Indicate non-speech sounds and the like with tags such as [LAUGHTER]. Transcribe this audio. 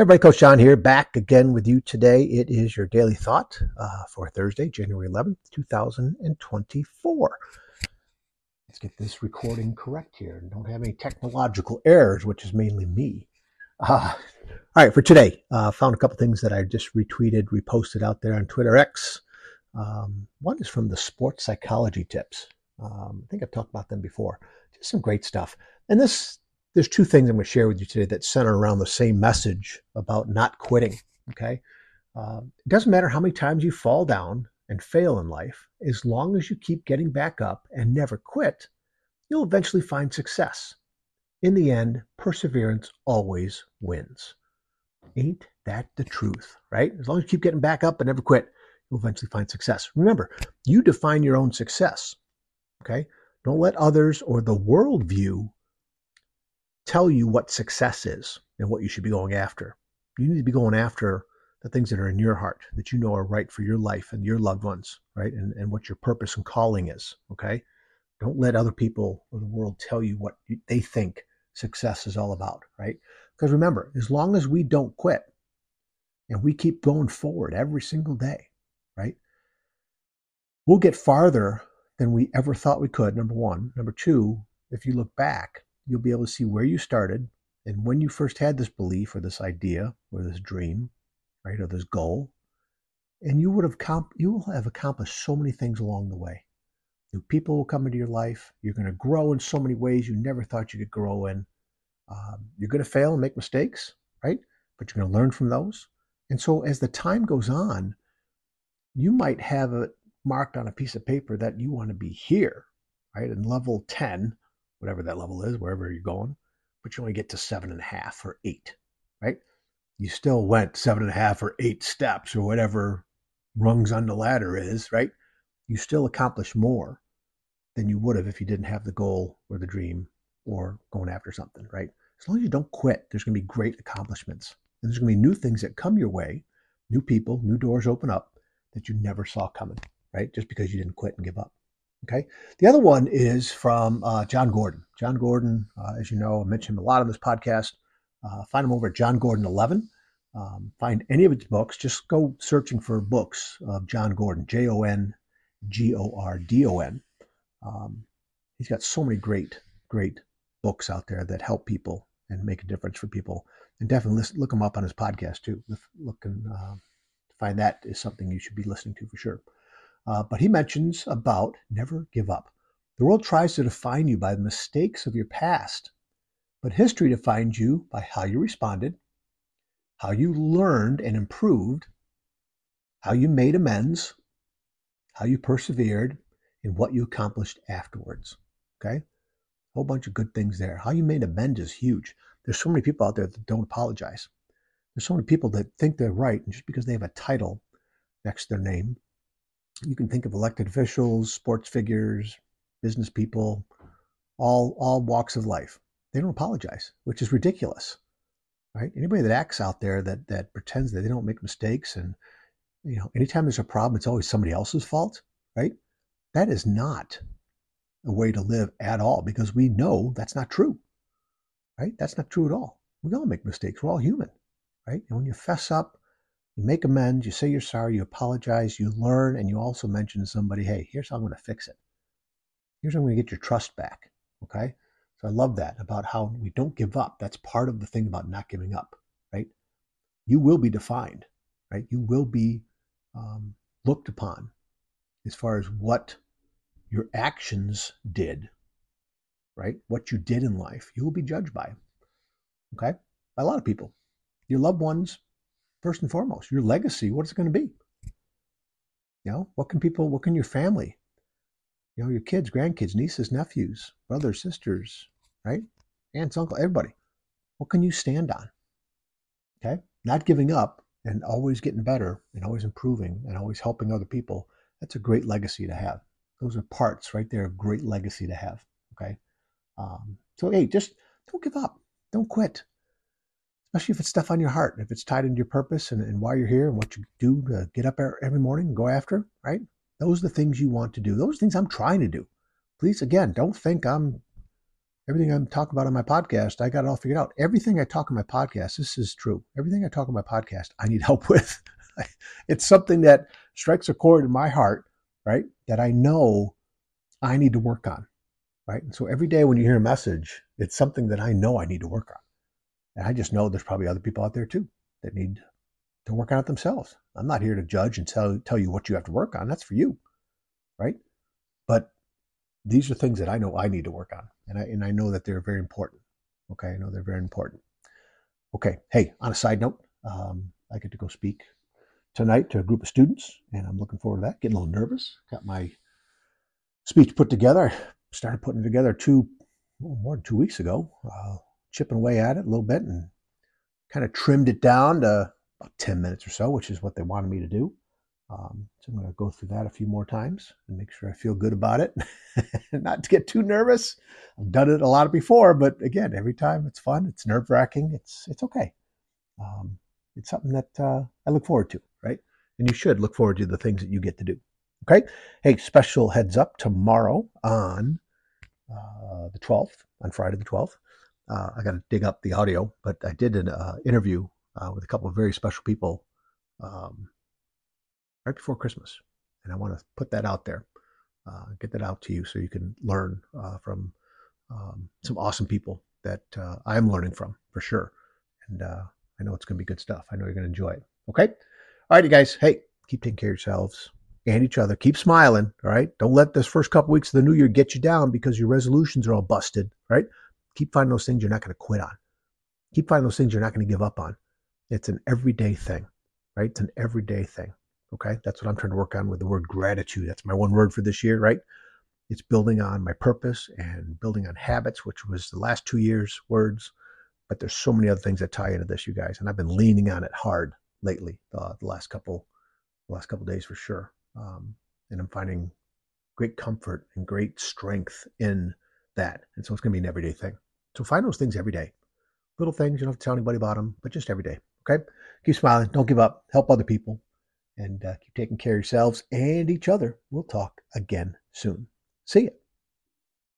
everybody, Coach John here, back again with you today. It is your daily thought uh, for Thursday, January 11th, 2024. Let's get this recording correct here. Don't have any technological errors, which is mainly me. Uh, all right, for today, uh, found a couple things that I just retweeted, reposted out there on Twitter X. Um, one is from the sports psychology tips. Um, I think I've talked about them before. Just some great stuff. And this there's two things I'm going to share with you today that center around the same message about not quitting. Okay. Uh, it doesn't matter how many times you fall down and fail in life, as long as you keep getting back up and never quit, you'll eventually find success. In the end, perseverance always wins. Ain't that the truth, right? As long as you keep getting back up and never quit, you'll eventually find success. Remember, you define your own success. Okay. Don't let others or the world view tell you what success is and what you should be going after. You need to be going after the things that are in your heart that you know are right for your life and your loved ones, right? And, and what your purpose and calling is, okay? Don't let other people or the world tell you what they think success is all about, right? Because remember, as long as we don't quit and we keep going forward every single day, right? We'll get farther than we ever thought we could, number one. Number two, if you look back, you'll be able to see where you started and when you first had this belief or this idea or this dream, right, or this goal. And you would have comp- you will have accomplished so many things along the way. New people will come into your life. You're going to grow in so many ways you never thought you could grow in. Um, you're going to fail and make mistakes, right? But you're going to learn from those. And so as the time goes on, you might have it marked on a piece of paper that you want to be here, right? In level 10 whatever that level is, wherever you're going, but you only get to seven and a half or eight, right? You still went seven and a half or eight steps or whatever rungs on the ladder is, right? You still accomplish more than you would have if you didn't have the goal or the dream or going after something, right? As long as you don't quit, there's going to be great accomplishments. And there's going to be new things that come your way, new people, new doors open up that you never saw coming, right? Just because you didn't quit and give up. Okay. The other one is from uh, Jon Gordon. Jon Gordon, uh, as you know, I mentioned him a lot on this podcast. Uh, find him over at Jon Gordon 11. Um, find any of his books. Just go searching for books of Jon Gordon, J O N G O R D O N. Um, he's got so many great, great books out there that help people and make a difference for people. And definitely listen, look him up on his podcast too. Look and uh, find that is something you should be listening to for sure. Uh, but he mentions about never give up. The world tries to define you by the mistakes of your past, but history defines you by how you responded, how you learned and improved, how you made amends, how you persevered, and what you accomplished afterwards. Okay? A whole bunch of good things there. How you made amends is huge. There's so many people out there that don't apologize. There's so many people that think they're right, and just because they have a title next to their name you can think of elected officials, sports figures, business people, all all walks of life. They don't apologize, which is ridiculous, right? Anybody that acts out there that that pretends that they don't make mistakes and you know, anytime there's a problem, it's always somebody else's fault, right? That is not a way to live at all because we know that's not true, right? That's not true at all. We all make mistakes. We're all human, right? And when you fess up, you make amends, you say you're sorry, you apologize, you learn, and you also mention to somebody, hey, here's how I'm going to fix it. Here's how I'm going to get your trust back. Okay. So I love that about how we don't give up. That's part of the thing about not giving up, right? You will be defined, right? You will be um, looked upon as far as what your actions did, right? What you did in life, you will be judged by, okay? By a lot of people. Your loved ones, first and foremost. Your legacy, what is it going to be? You know, what can people, what can your family, you know, your kids, grandkids, nieces, nephews, brothers, sisters, right? Aunts, uncle, everybody. What can you stand on? Okay. Not giving up and always getting better and always improving and always helping other people. That's a great legacy to have. Those are parts right there of great legacy to have. Okay. Um, so, hey, just don't give up. Don't quit especially if it's stuff on your heart, if it's tied into your purpose and, and why you're here and what you do to get up every morning and go after, right? Those are the things you want to do. Those things I'm trying to do. Please, again, don't think I'm everything I'm talking about on my podcast, I got it all figured out. Everything I talk on my podcast, this is true. Everything I talk on my podcast, I need [LAUGHS] help with. it's something that strikes a chord in my heart, right? That I know I need to work on, right? And so every day when you hear a message, it's something that I know I need to work on. And I just know there's probably other people out there too that need to work on it themselves. I'm not here to judge and tell, tell you what you have to work on. That's for you, right? But these are things that I know I need to work on. And I, and I know that they're very important. Okay. I know they're very important. Okay. Hey, on a side note, um, I get to go speak tonight to a group of students, and I'm looking forward to that. Getting a little nervous. Got my speech put together. Started putting it together two, well, more than two weeks ago, uh, chipping away at it a little bit and kind of trimmed it down to about 10 minutes or so, which is what they wanted me to do. Um, so I'm going to go through that a few more times and make sure I feel good about it, [LAUGHS] not to get too nervous. I've done it a lot before, but again, every time it's fun. It's nerve wracking. It's it's okay. Um, it's something that uh, I look forward to, right? And you should look forward to the things that you get to do. Okay. Hey, special heads up tomorrow on uh, the 12th, on Friday the 12th. Uh, I got to dig up the audio, but I did an uh, interview uh, with a couple of very special people um, right before Christmas. And I want to put that out there, uh, get that out to you so you can learn uh, from um, some awesome people that uh, I'm learning from for sure. And I know it's going to be good stuff. I know you're going to enjoy it. Okay. All right, you guys. Hey, keep taking care of yourselves and each other. Keep smiling. All right. Don't let this first couple weeks of the new year get you down because your resolutions are all busted. Right. Keep finding those things you're not going to quit on. Keep finding those things you're not going to give up on. It's an everyday thing, right? It's an everyday thing. Okay. That's what I'm trying to work on with the word gratitude. That's my one word for this year, right? It's building on my purpose and building on habits, which was the last two years' words. But there's so many other things that tie into this, you guys. And I've been leaning on it hard lately, uh, the last couple, the last couple days for sure. Um, and I'm finding great comfort and great strength in that. And so it's going to be an everyday thing. So find those things every day. Little things, you don't have to tell anybody about them, but just every day. Okay. Keep smiling. Don't give up. Help other people and uh, keep taking care of yourselves and each other. We'll talk again soon. See you.